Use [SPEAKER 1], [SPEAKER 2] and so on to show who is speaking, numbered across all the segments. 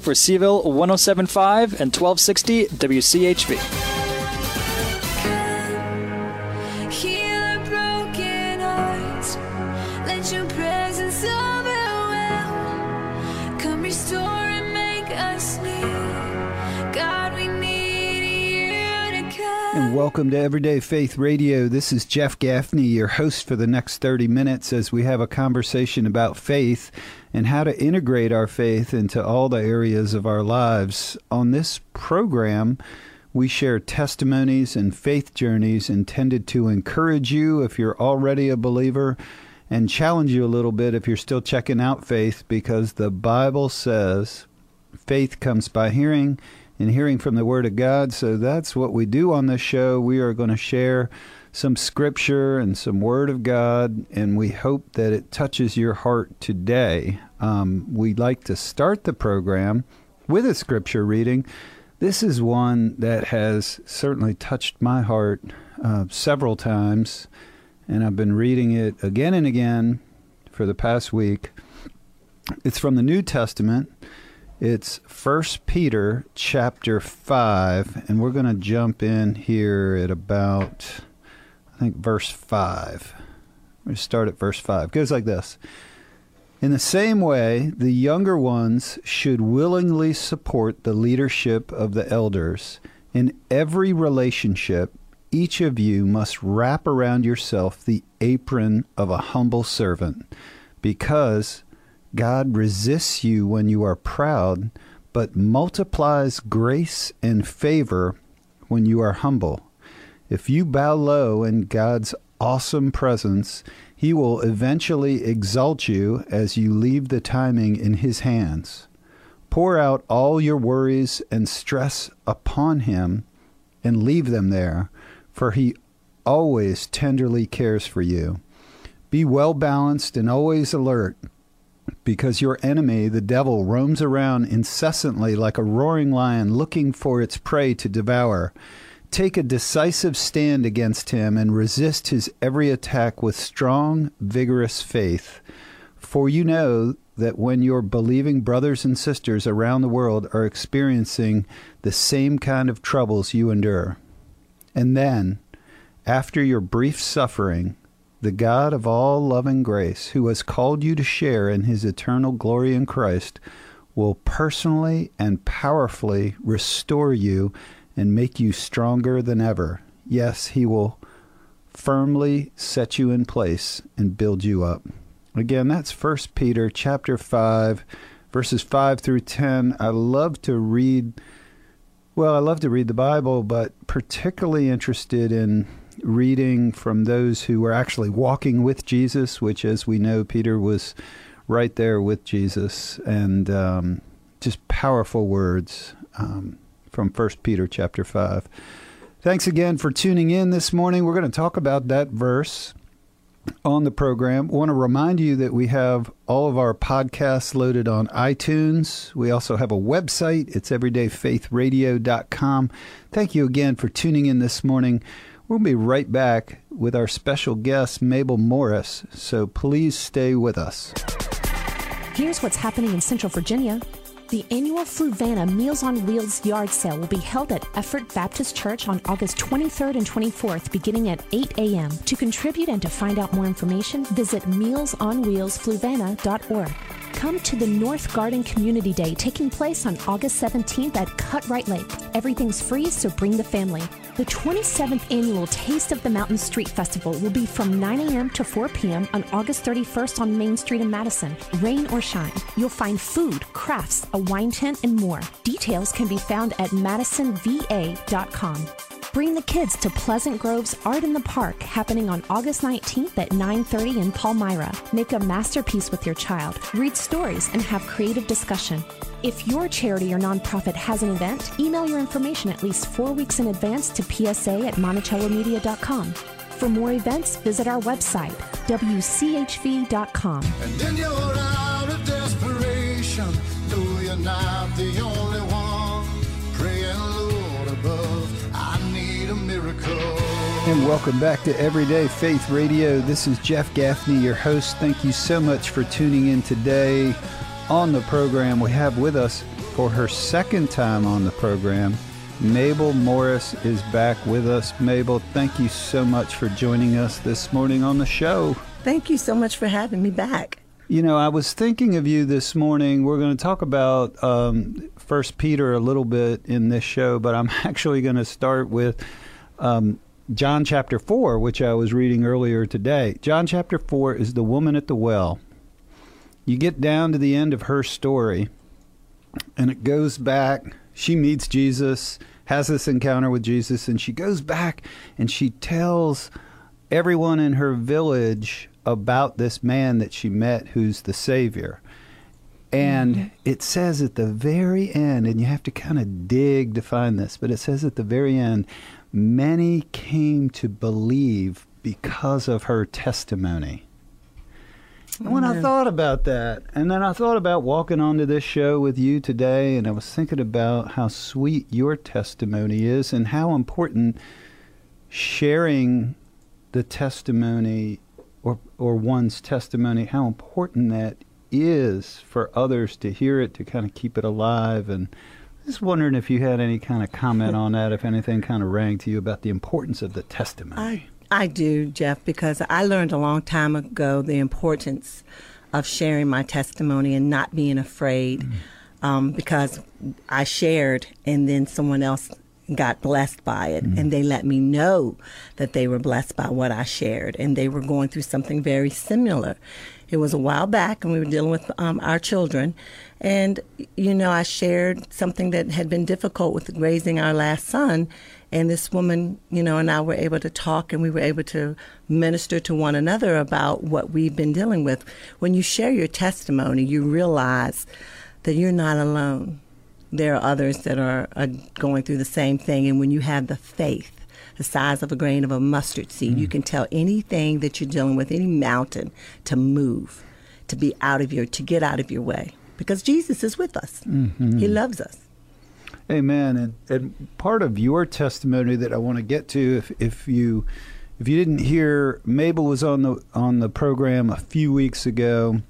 [SPEAKER 1] for Seville 1075 and 1260 WCHV.
[SPEAKER 2] Welcome to Everyday Faith Radio. This is Jeff Gaffney, your host for the next 30 minutes as we have a conversation about faith and how to integrate our faith into all the areas of our lives. On this program, we share testimonies and faith journeys intended to encourage you if you're already a believer and challenge you a little bit if you're still checking out faith because the Bible says faith comes by hearing and hearing from the Word of God. So that's what we do on this show. We are going to share some scripture and some Word of God, and we hope that it touches your heart today. Um, we'd like to start the program with a scripture reading. This is one that has certainly touched my heart uh, several times, and I've been reading it again and again for the past week. It's from the New Testament it's First Peter chapter 5, and we're going to jump in here at about, I think, verse 5. We start at verse 5. It goes like this In the same way, the younger ones should willingly support the leadership of the elders. In every relationship, each of you must wrap around yourself the apron of a humble servant, because God resists you when you are proud, but multiplies grace and favor when you are humble. If you bow low in God's awesome presence, He will eventually exalt you as you leave the timing in His hands. Pour out all your worries and stress upon Him and leave them there, for He always tenderly cares for you. Be well balanced and always alert because your enemy, the devil, roams around incessantly like a roaring lion looking for its prey to devour. Take a decisive stand against him and resist his every attack with strong, vigorous faith. For you know that when your believing brothers and sisters around the world are experiencing the same kind of troubles you endure. And then, after your brief suffering, the God of all loving grace, who has called you to share in his eternal glory in Christ, will personally and powerfully restore you and make you stronger than ever. Yes, he will firmly set you in place and build you up. Again, that's 1 Peter chapter 5 verses 5 through 10. I love to read well, I love to read the Bible, but particularly interested in reading from those who were actually walking with Jesus, which, as we know, Peter was right there with Jesus, and um, just powerful words um, from First Peter chapter five. Thanks again for tuning in this morning. We're going to talk about that verse on the program. I want to remind you that we have all of our podcasts loaded on iTunes. We also have a website. It's everydayfaithradio.com. Thank you again for tuning in this morning. We'll be right back with our special guest, Mabel Morris, so please stay with us.
[SPEAKER 3] Here's what's happening in Central Virginia. The annual Fluvanna Meals on Wheels yard sale will be held at Effort Baptist Church on August 23rd and 24th, beginning at 8 a.m. To contribute and to find out more information, visit mealsonwheelsfluvanna.org. Come to the North Garden Community Day taking place on August 17th at Cutright Lake. Everything's free, so bring the family. The 27th annual Taste of the Mountain Street Festival will be from 9 a.m. to 4 p.m. on August 31st on Main Street in Madison. Rain or shine, you'll find food, crafts, a wine tent, and more. Details can be found at madisonva.com. Bring the kids to Pleasant Grove's Art in the Park happening on August 19th at 9:30 in Palmyra. Make a masterpiece with your child. Read stories and have creative discussion. If your charity or nonprofit has an event, email your information at least 4 weeks in advance to psa at monticellomedia.com. For more events, visit our website, wchv.com.
[SPEAKER 4] And
[SPEAKER 2] welcome back to Everyday Faith Radio. This is Jeff Gaffney, your host. Thank you so much for tuning in today. On the program, we have with us for her second time on the program. Mabel Morris is back with us. Mabel, thank you so much for joining us this morning on the show.
[SPEAKER 5] Thank you so much for having me back.
[SPEAKER 2] You know, I was thinking of you this morning. We're going to talk about um, First Peter a little bit in this show, but I'm actually going to start with um, John chapter 4, which I was reading earlier today. John chapter 4 is the woman at the well. You get down to the end of her story, and it goes back. She meets Jesus, has this encounter with Jesus, and she goes back and she tells everyone in her village about this man that she met who's the Savior. And mm-hmm. it says at the very end, and you have to kind of dig to find this, but it says at the very end, many came to believe because of her testimony. And when I thought about that, and then I thought about walking onto this show with you today, and I was thinking about how sweet your testimony is and how important sharing the testimony or, or one's testimony, how important that is for others to hear it, to kind of keep it alive. And just wondering if you had any kind of comment on that, if anything kind of rang to you about the importance of the testimony.
[SPEAKER 5] I, I do, Jeff, because I learned a long time ago the importance of sharing my testimony and not being afraid. Mm. Um, because I shared and then someone else got blessed by it mm. and they let me know that they were blessed by what I shared and they were going through something very similar. It was a while back and we were dealing with um, our children and you know I shared something that had been difficult with raising our last son and this woman, you know, and I were able to talk and we were able to minister to one another about what we've been dealing with. When you share your testimony, you realize that you're not alone there are others that are, are going through the same thing. And when you have the faith, the size of a grain of a mustard seed, mm. you can tell anything that you're dealing with, any mountain, to move, to be out of your, to get out of your way, because Jesus is with us. Mm-hmm. He loves us.
[SPEAKER 2] Amen. And, and part of your testimony that I want to get to, if, if you if you didn't hear, Mabel was on the on the program a few weeks ago,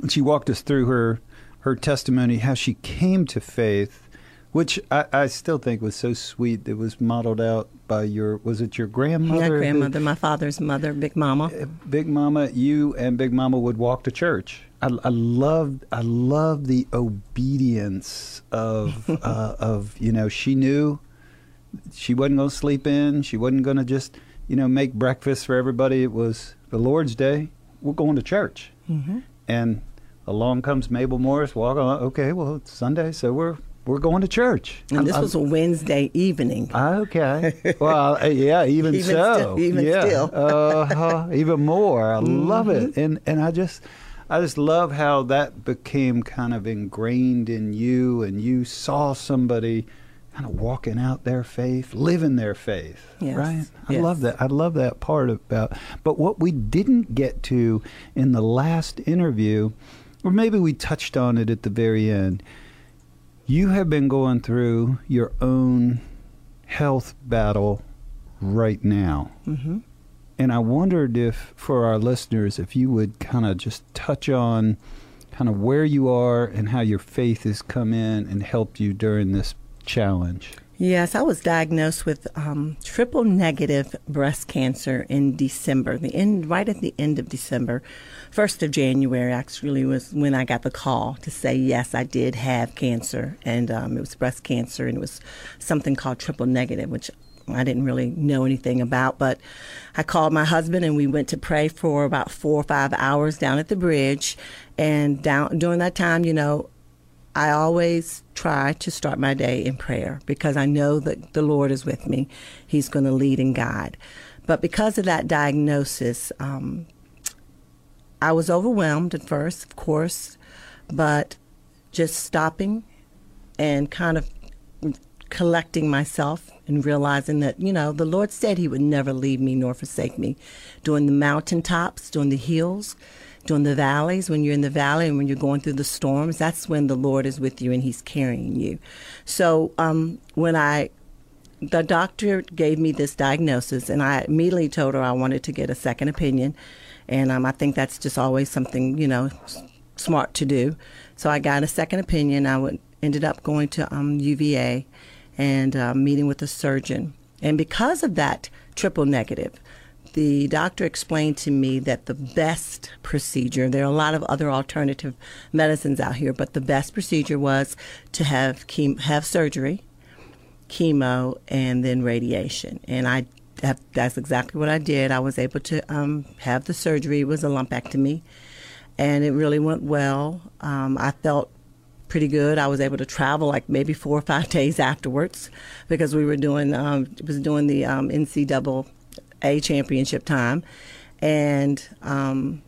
[SPEAKER 2] and she walked us through her her testimony, how she came to faith, which I, I still think was so sweet. It was modeled out by your, was it your grandmother?
[SPEAKER 5] My grandmother, my father's mother, Big Mama. Uh,
[SPEAKER 2] Big Mama, you and Big Mama would walk to church. I, I love, I love the obedience of, uh, of you know, she knew she wasn't going to sleep in. She wasn't going to just, you know, make breakfast for everybody. It was the Lord's Day. We're going to church. Mm-hmm. And along comes Mabel Morris walking. Okay, well it's Sunday, so we're we're going to church.
[SPEAKER 5] And this I'm, was a Wednesday evening.
[SPEAKER 2] Okay. Well, uh, yeah, even,
[SPEAKER 5] even
[SPEAKER 2] so,
[SPEAKER 5] even
[SPEAKER 2] yeah,
[SPEAKER 5] still,
[SPEAKER 2] uh, even more. I mm-hmm. love it, and and I just. I just love how that became kind of ingrained in you, and you saw somebody kind of walking out their faith, living their faith,
[SPEAKER 5] yes.
[SPEAKER 2] right? I
[SPEAKER 5] yes.
[SPEAKER 2] love that. I love that part about. But what we didn't get to in the last interview or maybe we touched on it at the very end. You have been going through your own health battle right now. Mm-hmm. And I wondered if, for our listeners, if you would kind of just touch on kind of where you are and how your faith has come in and helped you during this challenge.
[SPEAKER 5] Yes, I was diagnosed with um, triple negative breast cancer in December, the end, right at the end of December. First of January actually was when I got the call to say yes, I did have cancer, and um, it was breast cancer, and it was something called triple negative, which I didn't really know anything about. But I called my husband, and we went to pray for about four or five hours down at the bridge. And down during that time, you know, I always try to start my day in prayer because I know that the Lord is with me. He's going to lead and guide. But because of that diagnosis, um, I was overwhelmed at first, of course, but just stopping and kind of collecting myself and realizing that, you know, the Lord said He would never leave me nor forsake me. During the mountaintops, during the hills, during the valleys, when you're in the valley and when you're going through the storms, that's when the Lord is with you and He's carrying you. So um, when I the doctor gave me this diagnosis, and I immediately told her I wanted to get a second opinion, and um, I think that's just always something you know smart to do. So I got a second opinion. I went ended up going to um, UVA and uh, meeting with a surgeon. And because of that triple negative, the doctor explained to me that the best procedure, there are a lot of other alternative medicines out here, but the best procedure was to have chem- have surgery, chemo, and then radiation. And I that, that's exactly what I did. I was able to um, have the surgery. It was a lumpectomy, and it really went well. Um, I felt pretty good. I was able to travel like maybe four or five days afterwards because we were doing um, was doing the um, NCAA championship time, and um,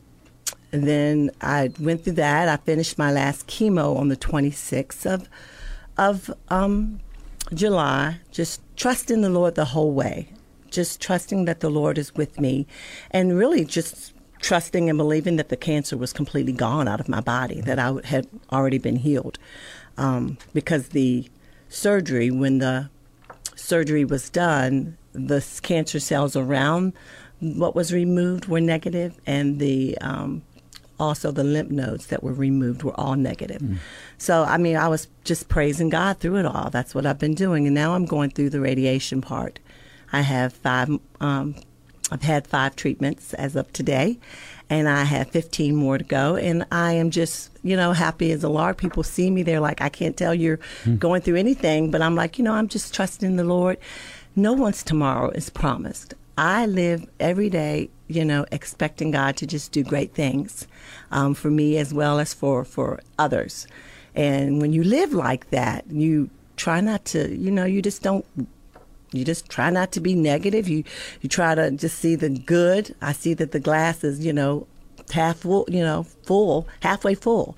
[SPEAKER 5] then I went through that. I finished my last chemo on the 26th of of um, July. Just trusting the Lord the whole way just trusting that the Lord is with me and really just trusting and believing that the cancer was completely gone out of my body, that I had already been healed. Um, because the surgery, when the surgery was done, the cancer cells around what was removed were negative, and the um, also the lymph nodes that were removed were all negative. Mm. So, I mean, I was just praising God through it all. That's what I've been doing. And now I'm going through the radiation part. I have five. Um, I've had five treatments as of today, and I have 15 more to go. And I am just, you know, happy as a lark. People see me, they're like, I can't tell you're mm. going through anything, but I'm like, you know, I'm just trusting the Lord. No one's tomorrow is promised. I live every day, you know, expecting God to just do great things um, for me as well as for, for others. And when you live like that, you try not to, you know, you just don't you just try not to be negative. You you try to just see the good. I see that the glass is you know half full, you know full, halfway full,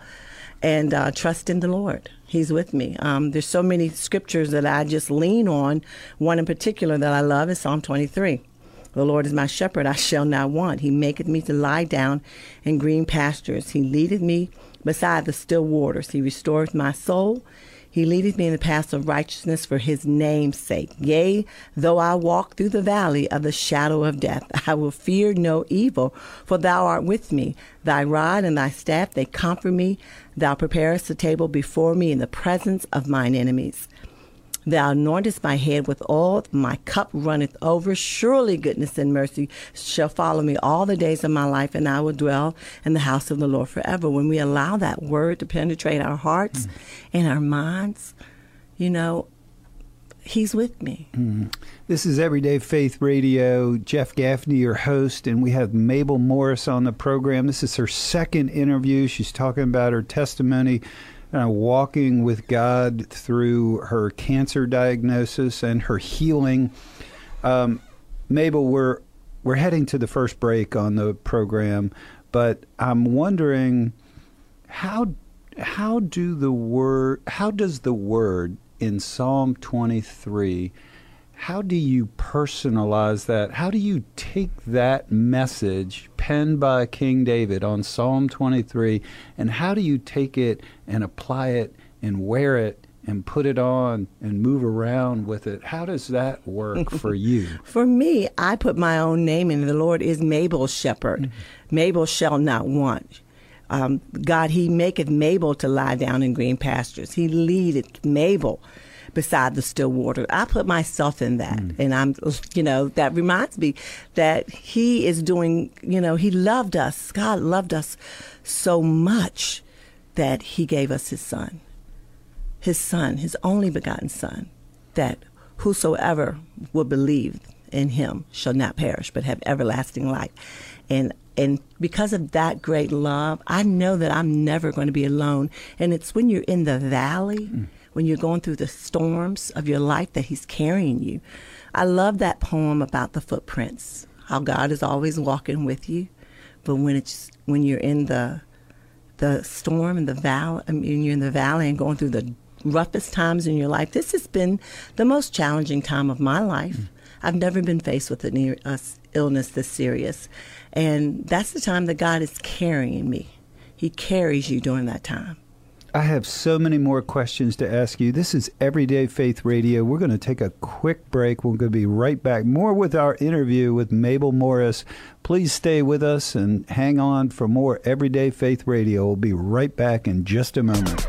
[SPEAKER 5] and uh, trust in the Lord. He's with me. Um, there's so many scriptures that I just lean on. One in particular that I love is Psalm 23. The Lord is my shepherd; I shall not want. He maketh me to lie down in green pastures. He leadeth me beside the still waters. He restoreth my soul. He leadeth me in the paths of righteousness for his name's sake. Yea, though I walk through the valley of the shadow of death, I will fear no evil, for thou art with me. Thy rod and thy staff, they comfort me. Thou preparest a table before me in the presence of mine enemies. Thou anointest my head with oil, my cup runneth over. Surely goodness and mercy shall follow me all the days of my life, and I will dwell in the house of the Lord forever. When we allow that word to penetrate our hearts mm. and our minds, you know, He's with me.
[SPEAKER 2] Mm. This is Everyday Faith Radio. Jeff Gaffney, your host, and we have Mabel Morris on the program. This is her second interview. She's talking about her testimony uh, walking with God through her cancer diagnosis and her healing. Um, Mabel, we're we're heading to the first break on the program, but I'm wondering how how do the word how does the word in Psalm 23 how do you personalize that? How do you take that message penned by King David on Psalm 23 and how do you take it and apply it and wear it and put it on and move around with it? How does that work for you?
[SPEAKER 5] for me, I put my own name in. The Lord is Mabel's shepherd. Mm-hmm. Mabel shall not want. Um, God, He maketh Mabel to lie down in green pastures. He leadeth Mabel beside the still water. I put myself in that. Mm. And I'm, you know, that reminds me that He is doing, you know, He loved us. God loved us so much that He gave us His Son. His Son, His only begotten Son, that whosoever will believe in Him shall not perish, but have everlasting life. And and because of that great love, I know that I'm never going to be alone. And it's when you're in the valley mm when you're going through the storms of your life that He's carrying you. I love that poem about the footprints, how God is always walking with you, but when it's when you're in the the storm in the valley, I mean, you're in the valley and going through the roughest times in your life. This has been the most challenging time of my life. Mm. I've never been faced with an illness this serious, and that's the time that God is carrying me. He carries you during that time.
[SPEAKER 2] I have so many more questions to ask you. This is Everyday Faith Radio. We're going to take a quick break. We're going to be right back. More with our interview with Mabel Morris. Please stay with us and hang on for more Everyday Faith Radio. We'll be right back in just a moment.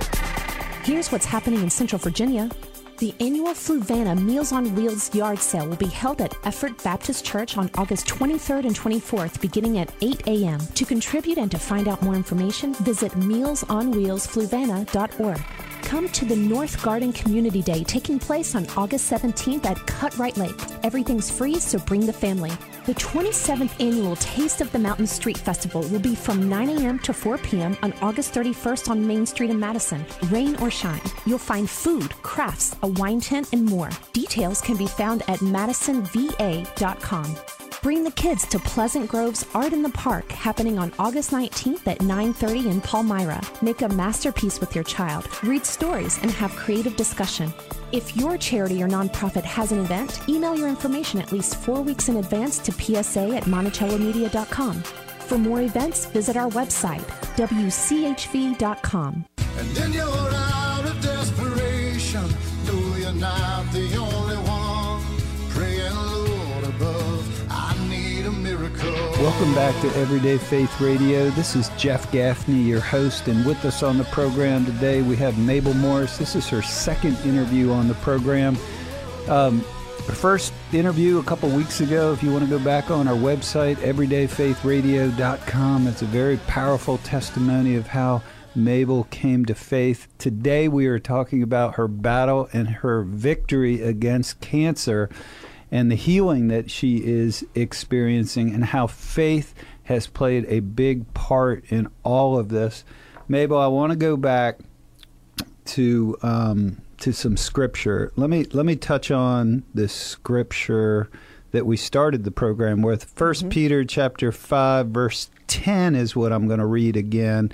[SPEAKER 3] Here's what's happening in Central Virginia. The annual Fluvanna Meals on Wheels yard sale will be held at Effort Baptist Church on August 23rd and 24th, beginning at 8 a.m. To contribute and to find out more information, visit mealsonwheelsfluvanna.org. Come to the North Garden Community Day taking place on August 17th at Cutright Lake. Everything's free, so bring the family. The 27th annual Taste of the Mountain Street Festival will be from 9 a.m. to 4 p.m. on August 31st on Main Street in Madison. Rain or shine, you'll find food, crafts, a wine tent, and more. Details can be found at madisonva.com. Bring the kids to Pleasant Grove's Art in the Park happening on August 19th at 9:30 in Palmyra. Make a masterpiece with your child, read stories and have creative discussion. If your charity or nonprofit has an event, email your information at least 4 weeks in advance to psa at monticellomedia.com. For more events, visit our website wchv.com.
[SPEAKER 2] Welcome back to Everyday Faith Radio. This is Jeff Gaffney, your host, and with us on the program today we have Mabel Morris. This is her second interview on the program. Um, her first interview a couple weeks ago. If you want to go back on our website, everydayfaithradio.com, it's a very powerful testimony of how Mabel came to faith. Today we are talking about her battle and her victory against cancer and the healing that she is experiencing and how faith has played a big part in all of this. Mabel, I want to go back to um, to some scripture. Let me let me touch on this scripture that we started the program with. 1st Peter chapter five verse ten is what I'm going to read again.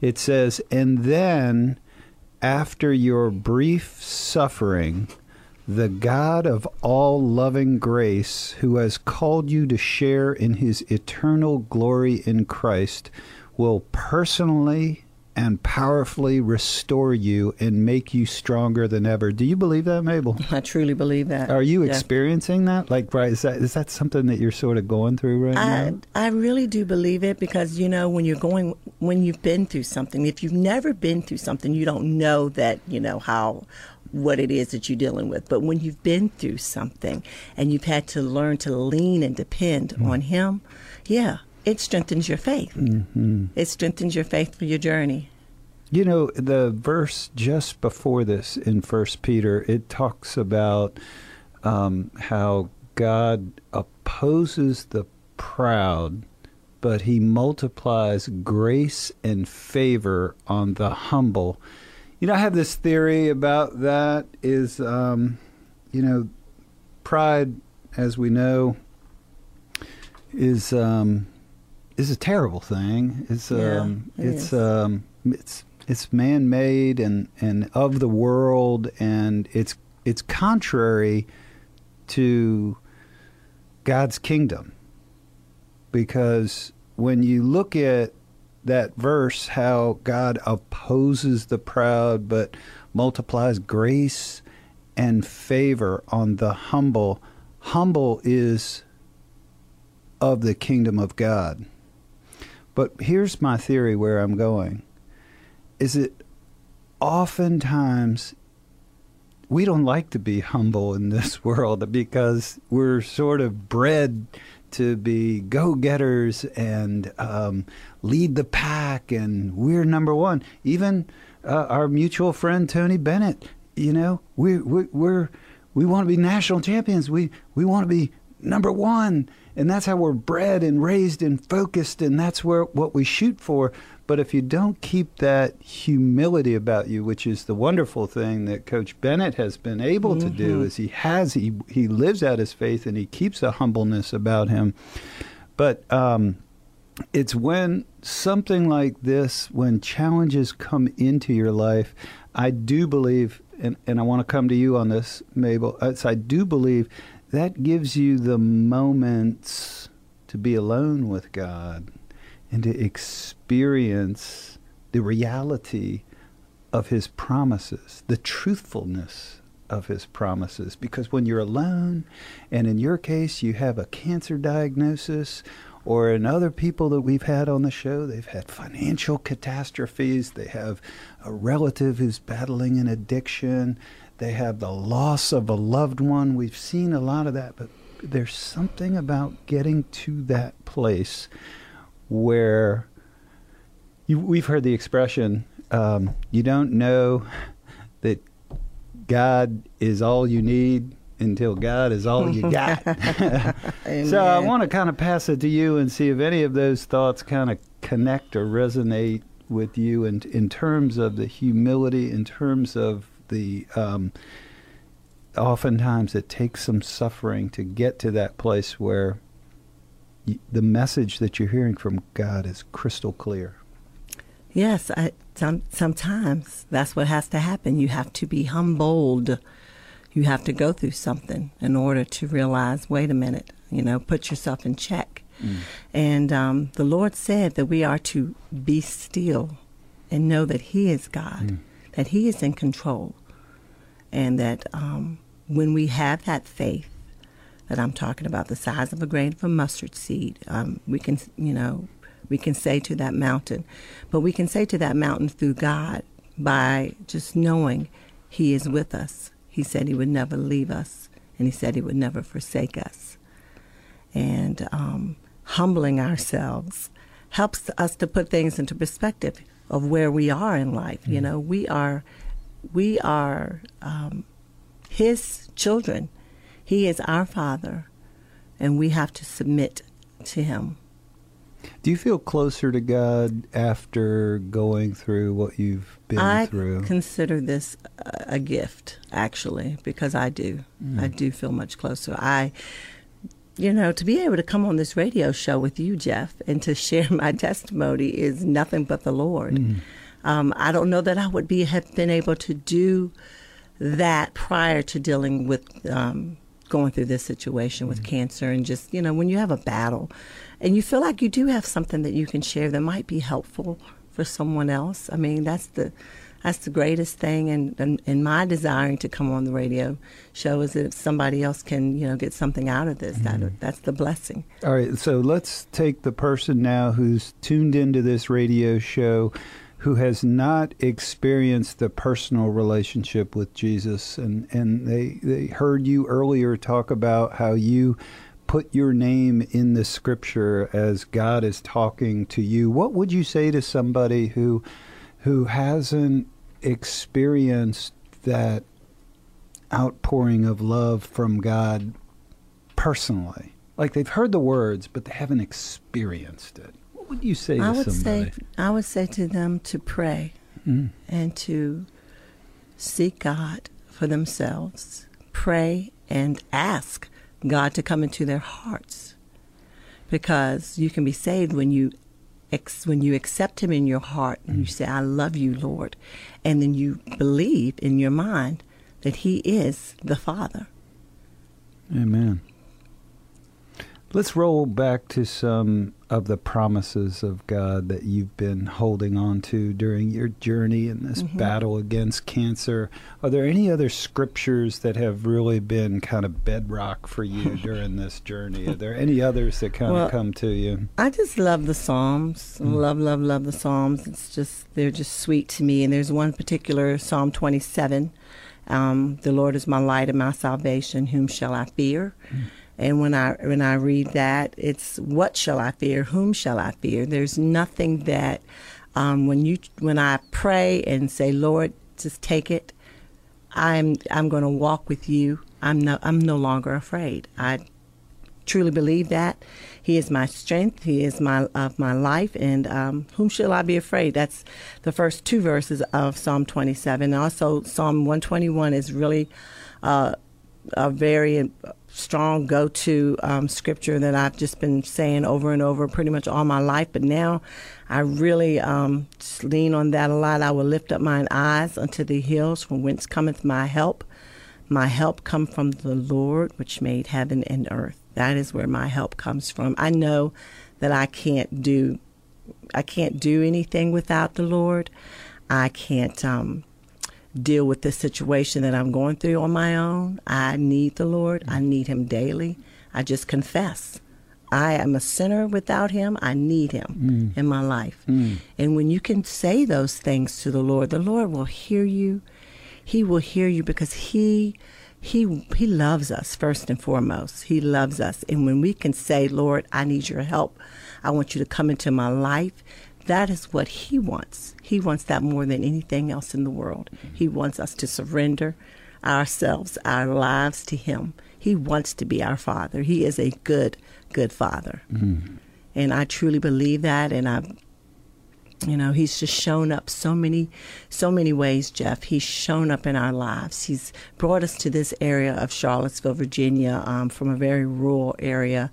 [SPEAKER 2] It says, "And then, after your brief suffering." The God of all loving grace, who has called you to share in his eternal glory in Christ, will personally and powerfully restore you and make you stronger than ever. Do you believe that, Mabel?
[SPEAKER 5] I truly believe that.
[SPEAKER 2] Are you
[SPEAKER 5] Yeah.
[SPEAKER 2] experiencing that? Like, right? Is that is that something that you're sort of going through right
[SPEAKER 5] I,
[SPEAKER 2] now?
[SPEAKER 5] I really do believe it because you know when you're going when you've been through something if you've never been through something you don't know that you know how what it is that you're dealing with but when you've been through something and you've had to learn to lean and depend on him yeah it strengthens your faith mm-hmm. it strengthens your faith for your journey
[SPEAKER 2] You know, the verse just before this in First Peter, it talks about um, how God opposes the proud, but He multiplies grace and favor on the humble. You know, I have this theory about that. Is um, you know, pride, as we know, is um, is a terrible thing. It's
[SPEAKER 5] Yeah,
[SPEAKER 2] um,
[SPEAKER 5] it
[SPEAKER 2] it's um, it's it's man-made and and of the world, and it's it's contrary to God's kingdom. Because when you look at that verse, how God opposes the proud but multiplies grace and favor on the humble, humble is of the kingdom of God. But here's my theory where I'm going is it oftentimes we don't like to be humble in this world because we're sort of bred to be go-getters and um, lead the pack, and we're number one. Even uh, our mutual friend Tony Bennett, you know, we we we're we want to be national champions. We we want to be number one, and that's how we're bred and raised and focused, and that's where what we shoot for. But if you don't keep that humility about you, which is the wonderful thing that Coach Bennett has been able to do, is he has he he lives out his faith and he keeps a humbleness about him. But um, it's when something like this, when challenges come into your life, I do believe, and, and I want to come to you on this, Mabel. uh, I do believe that gives you the moments to be alone with God and to experience the reality of His promises, the truthfulness of His promises. Because when you're alone, and in your case, you have a cancer diagnosis, or in other people that we've had on the show, they've had financial catastrophes. They have a relative who's battling an addiction. They have the loss of a loved one. We've seen a lot of that, but there's something about getting to that place where you, we've heard the expression um, you don't know that God is all you need until God is all you got. so I want to kind of pass it to you and see if any of those thoughts kind of connect or resonate with you in, in terms of the humility, in terms of the. Um, oftentimes it takes some suffering to get to that place where the message that you're hearing from God is crystal clear.
[SPEAKER 5] Yes, I, some, sometimes that's what has to happen. You have to be humbled. You have to go through something in order to realize, wait a minute, you know, put yourself in check. Mm. And um, the Lord said that we are to be still and know that He is God, mm. that He is in control, and that um, when we have that faith that I'm talking about, the size of a grain of a mustard seed, um, we can, you know, we can say to that mountain, but we can say to that mountain through God by just knowing He is with us. He said He would never leave us, and He said He would never forsake us. And um, humbling ourselves helps us to put things into perspective of where we are in life. Mm-hmm. You know, we are, we are um, His children. He is our Father, and we have to submit to Him.
[SPEAKER 2] Do you feel closer to God after going through what you've been
[SPEAKER 5] I
[SPEAKER 2] through?
[SPEAKER 5] I consider this a gift, actually, because I do. Mm. I do feel much closer. I, you know, to be able to come on this radio show with you, Jeff, and to share my testimony is nothing but the Lord. Mm. Um, I don't know that I would be have been able to do that prior to dealing with um, going through this situation with mm. cancer and just you know when you have a battle and you feel like you do have something that you can share that might be helpful for someone else. I mean, that's the that's the greatest thing. And, and, and my desiring to come on the radio show is that if somebody else can you know get something out of this. Mm-hmm. that that's the blessing.
[SPEAKER 2] All right. So let's take the person now who's tuned into this radio show who has not experienced the personal relationship with Jesus. And and they they heard you earlier talk about how you put your name in the scripture as God is talking to you, what would you say to somebody who who hasn't experienced that outpouring of love from God personally? Like they've heard the words, but they haven't experienced it. What would you say
[SPEAKER 5] I
[SPEAKER 2] to
[SPEAKER 5] would
[SPEAKER 2] somebody?
[SPEAKER 5] Say, I would say to them to pray mm. and to seek God for themselves. Pray and ask God to come into their hearts. Because you can be saved when you ex- when you accept him in your heart and you mm. say I love you, Lord, and then you believe in your mind that he is the Father.
[SPEAKER 2] Amen. Let's roll back to some of the promises of God that you've been holding on to during your journey in this mm-hmm. battle against cancer. Are there any other scriptures that have really been kind of bedrock for you during this journey? Are there any others that kind well, of come to you?
[SPEAKER 5] I just love the Psalms. Mm. Love, love, love the Psalms. It's just, they're just sweet to me. And there's one particular, Psalm 27. Um, the Lord is my light and my salvation. Whom shall I fear? Mm. And when I when I read that, it's what shall I fear? Whom shall I fear? There's nothing that um, when you when I pray and say, Lord, just take it. I'm I'm going to walk with you. I'm no I'm no longer afraid. I truly believe that He is my strength. He is my of my life, and um, whom shall I be afraid? That's the first two verses of Psalm 27. Also, Psalm 121 is really uh, a very strong go to um, scripture that I've just been saying over and over pretty much all my life. But now I really um, lean on that a lot. I will lift up mine eyes unto the hills from whence cometh my help. My help come from the Lord, which made heaven and earth. That is where my help comes from. I know that I can't do, I can't do anything without the Lord. I can't um, deal with this situation that I'm going through on my own. I need the Lord. I need Him daily. I just confess. I am a sinner without Him. I need Him mm. in my life. Mm. And when you can say those things to the Lord, the Lord will hear you. He will hear you because He he he loves us first and foremost. He loves us. And when we can say, "Lord, I need your help. I want you to come into my life." That is what he wants. He wants that more than anything else in the world. He wants us to surrender ourselves, our lives to him. He wants to be our father. He is a good, good father. And I truly believe that and I you know he's just shown up so many so many ways jeff he's shown up in our lives he's brought us to this area of charlottesville virginia um, from a very rural area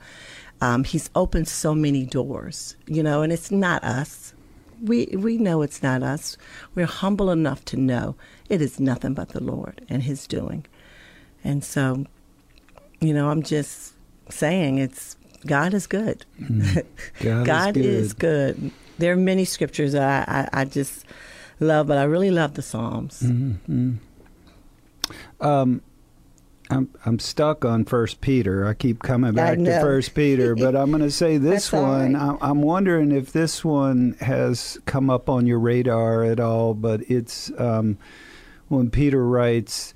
[SPEAKER 5] um, he's opened so many doors you know and it's not us we we know it's not us we're humble enough to know it is nothing but the lord and his doing and so you know i'm just saying it's god is good
[SPEAKER 2] God,
[SPEAKER 5] God
[SPEAKER 2] is
[SPEAKER 5] is
[SPEAKER 2] good.
[SPEAKER 5] good. There are many scriptures that I, I, I just love, but I really love the Psalms.
[SPEAKER 2] Mm-hmm. Um, I'm I'm stuck on First Peter. I keep coming back to. First Peter, but I'm going to say this one.
[SPEAKER 5] right.
[SPEAKER 2] I'm, I'm wondering if this one has come up on your radar at all. But it's um, when Peter writes,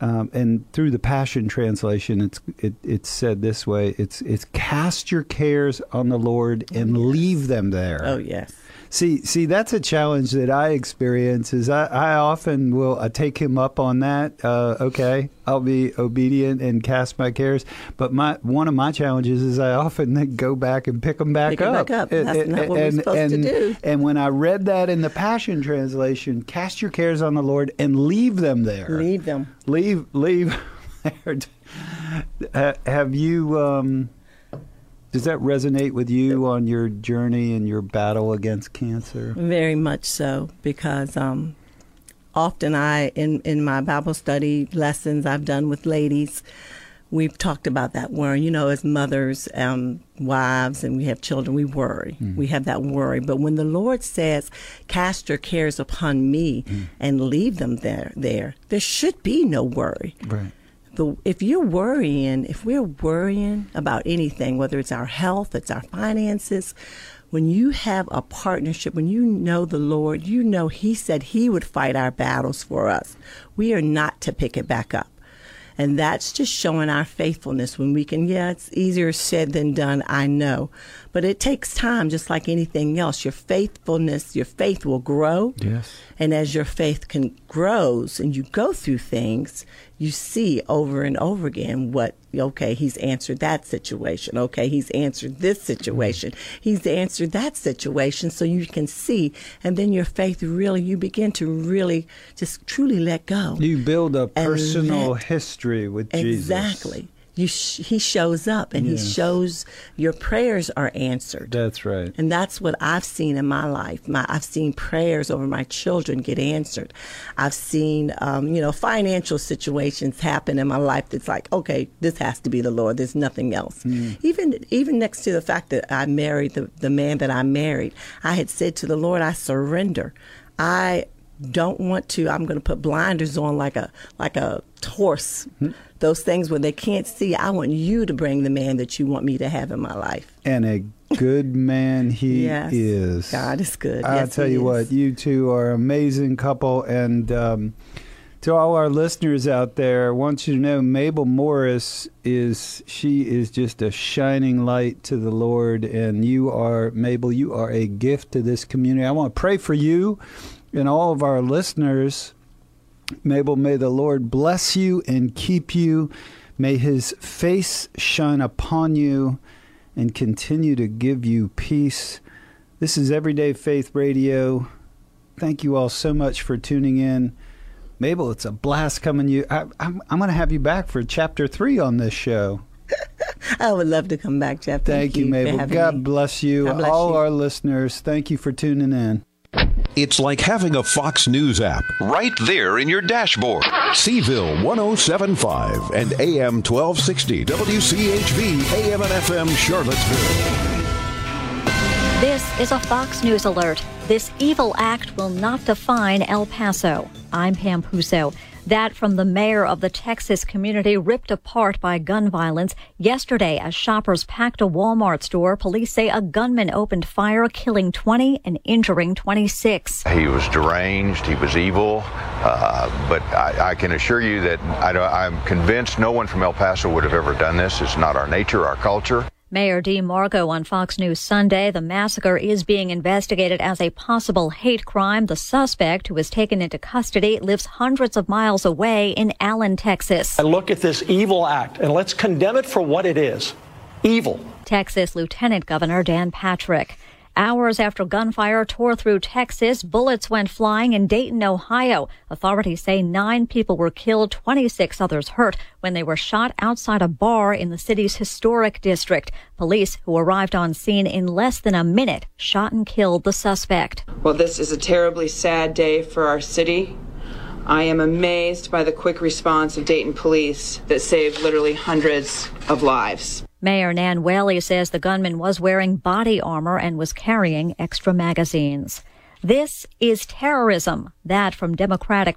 [SPEAKER 2] um, and through the Passion translation, it's it, it's said this way: it's it's cast your cares on the Lord and leave them there.
[SPEAKER 5] Oh, yes.
[SPEAKER 2] See, see, that's a challenge that I experience. Is I, I often will uh, take him up on that. Uh, okay, I'll be obedient and cast my cares. But my one of my challenges is I often then go back and pick them back
[SPEAKER 5] Pick
[SPEAKER 2] up.
[SPEAKER 5] back up. That's not what we're supposed to
[SPEAKER 2] and,
[SPEAKER 5] do.
[SPEAKER 2] And when I read that in the Passion translation, cast your cares on the Lord and leave them there.
[SPEAKER 5] Leave them.
[SPEAKER 2] leave, leave. there. Have you? Um, does that resonate with you on your journey and your battle against cancer?
[SPEAKER 5] Very much so, because um, often I, in, in my Bible study lessons I've done with ladies, we've talked about that worry. You know, as mothers, um, wives, and we have children, we worry. We have that worry. But when the Lord says, "Cast your cares upon me and leave them there," there, there should be no worry.
[SPEAKER 2] Right.
[SPEAKER 5] The if you're worrying, if we're worrying about anything, whether it's our health, it's our finances, when you have a partnership, when you know the Lord, you know He said He would fight our battles for us. We are not to pick it back up. And that's just showing our faithfulness when we can, yeah, it's easier said than done, I know. But it takes time, just like anything else. Your faithfulness, your faith will grow.
[SPEAKER 2] Yes.
[SPEAKER 5] And as your faith can grows and you go through things, you see over and over again what okay, he's answered that situation. Okay, he's answered this situation. He's answered that situation so you can see and then your faith really you begin to really just truly let go.
[SPEAKER 2] You build a personal
[SPEAKER 5] let-
[SPEAKER 2] history with Jesus.
[SPEAKER 5] Exactly. You sh- he shows up and
[SPEAKER 2] Yes.
[SPEAKER 5] he shows your prayers are answered.
[SPEAKER 2] That's right.
[SPEAKER 5] And that's what I've seen in my life. My, I've seen prayers over my children get answered. I've seen, um, you know, financial situations happen in my life that's like, okay, this has to be the Lord. There's nothing else. Even even next to the fact that I married the, the man that I married, I had said to the Lord, I surrender. I don't want to i'm going to put blinders on like a like a horse those things where they can't see i want you to bring the man that you want me to have in my life
[SPEAKER 2] And a good man he
[SPEAKER 5] Yes.
[SPEAKER 2] is.
[SPEAKER 5] God is good.
[SPEAKER 2] I'll
[SPEAKER 5] Yes,
[SPEAKER 2] tell you what you two are an amazing couple. And um, to all our listeners out there, I want you to know Mabel Morris is, she is just a shining light to the Lord. And you are, Mabel, you are a gift to this community. I want to pray for you and all of our listeners. Mabel, may the Lord bless you and keep you. May his face shine upon you and continue to give you peace. This is Everyday Faith Radio. Thank you all so much for tuning in. Mabel, it's a blast coming you. I, I'm, I'm going to have you back for chapter three on this show.
[SPEAKER 5] I would love to come back, Jeff.
[SPEAKER 2] Thank, you,
[SPEAKER 5] for
[SPEAKER 2] Mabel. God
[SPEAKER 5] me.
[SPEAKER 2] bless you.
[SPEAKER 5] God bless
[SPEAKER 2] all
[SPEAKER 5] you.
[SPEAKER 2] our listeners, thank you for tuning in.
[SPEAKER 6] It's like having a Fox News app right there in your dashboard. Seville 1075 and AM 1260 WCHV AM and FM Charlottesville.
[SPEAKER 7] This is a Fox News alert. This evil act will not define El Paso. I'm Pam Puso. That from the mayor of the Texas community ripped apart by gun violence. Yesterday, as shoppers packed a Walmart store, police say a gunman opened fire, killing 20 and injuring 26.
[SPEAKER 8] He was deranged, he was evil, uh, but I, I, can assure you that I, I'm convinced no one from El Paso would have ever done this. It's not our nature, our culture.
[SPEAKER 7] Mayor Dee Margo on Fox News Sunday. The massacre is being investigated as a possible hate crime. The suspect, who was taken into custody, lives hundreds of miles away in Allen, Texas.
[SPEAKER 9] I look at this evil act and let's condemn it for what it is evil.
[SPEAKER 7] Texas Lieutenant Governor Dan Patrick. Hours after gunfire tore through Texas, bullets went flying in Dayton, Ohio. Authorities say nine people were killed, 26 others hurt when they were shot outside a bar in the city's historic district. Police, who arrived on scene in less than a minute, shot and killed the suspect.
[SPEAKER 10] Well, this is a terribly sad day for our city. I am amazed by the quick response of Dayton police that saved literally hundreds of lives.
[SPEAKER 7] Mayor Nan Whaley says the gunman was wearing body armor and was carrying extra magazines. This is terrorism. That from Democratic